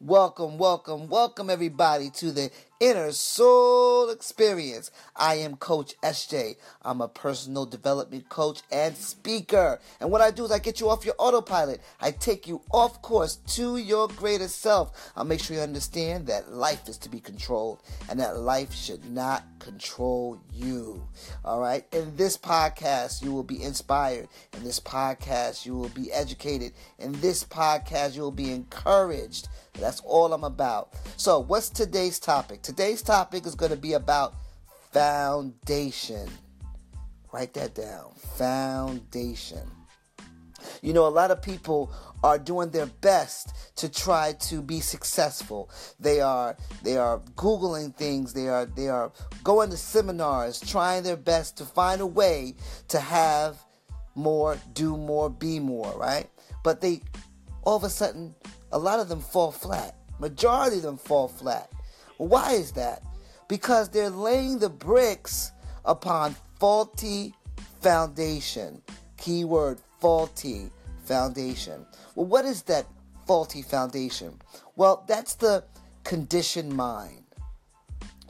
Welcome, welcome, welcome everybody to the Inner Soul Experience. I am Coach SJ. I'm a personal development coach and speaker. And what I do is I get you off your autopilot. I take you off course to your greatest self. I'll make sure you understand that life is to be controlled and that life should not control you. All right. In this podcast, you will be inspired. In this podcast, you will be educated. In this podcast, you will be encouraged. That's all I'm about. So, what's today's topic? Today's topic is going to be about foundation. Write that down. Foundation. You know, a lot of people are doing their best to try to be successful. They are they are googling things. They are they are going to seminars, trying their best to find a way to have more, do more, be more, right? But they all of a sudden a lot of them fall flat. Majority of them fall flat. Why is that? Because they're laying the bricks upon faulty foundation. Keyword faulty foundation. Well, what is that faulty foundation? Well, that's the conditioned mind.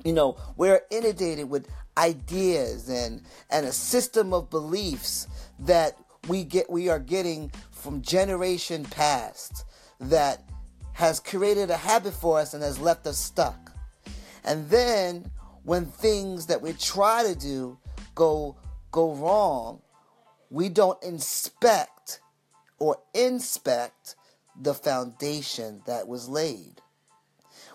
You know, we're inundated with ideas and and a system of beliefs that we get we are getting from generation past that has created a habit for us and has left us stuck. And then when things that we try to do go go wrong, we don't inspect or inspect the foundation that was laid.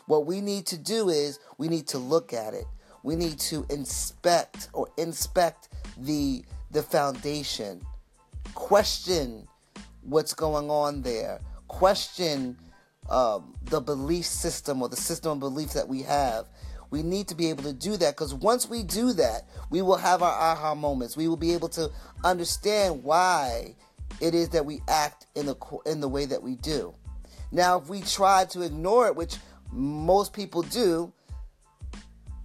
What we need to do is we need to look at it. We need to inspect or inspect the the foundation. Question what's going on there. Question um, the belief system or the system of belief that we have. We need to be able to do that because once we do that, we will have our aha moments. We will be able to understand why it is that we act in the in the way that we do. Now, if we try to ignore it, which most people do,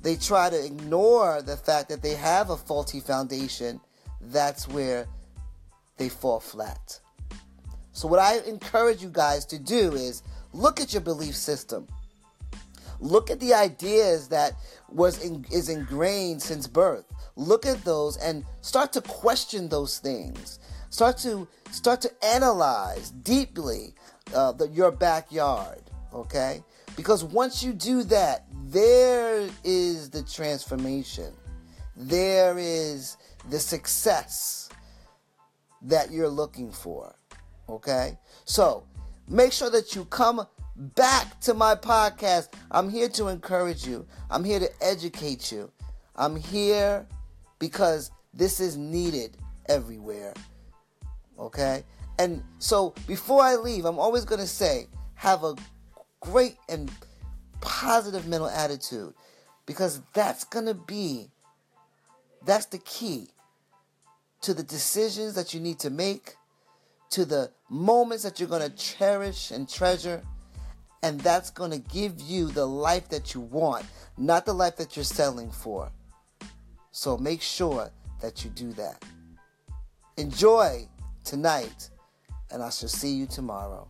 they try to ignore the fact that they have a faulty foundation. That's where they fall flat. So, what I encourage you guys to do is Look at your belief system. Look at the ideas that was in, is ingrained since birth. Look at those and start to question those things. Start to start to analyze deeply uh, the, your backyard. Okay, because once you do that, there is the transformation. There is the success that you're looking for. Okay, so Make sure that you come back to my podcast. I'm here to encourage you, I'm here to educate you. I'm here because this is needed everywhere. Okay? And so before I leave, I'm always going to say have a great and positive mental attitude because that's going to be that's the key to the decisions that you need to make to the moments that you're going to cherish and treasure. And that's going to give you the life that you want, not the life that you're selling for. So make sure that you do that. Enjoy tonight, and I shall see you tomorrow.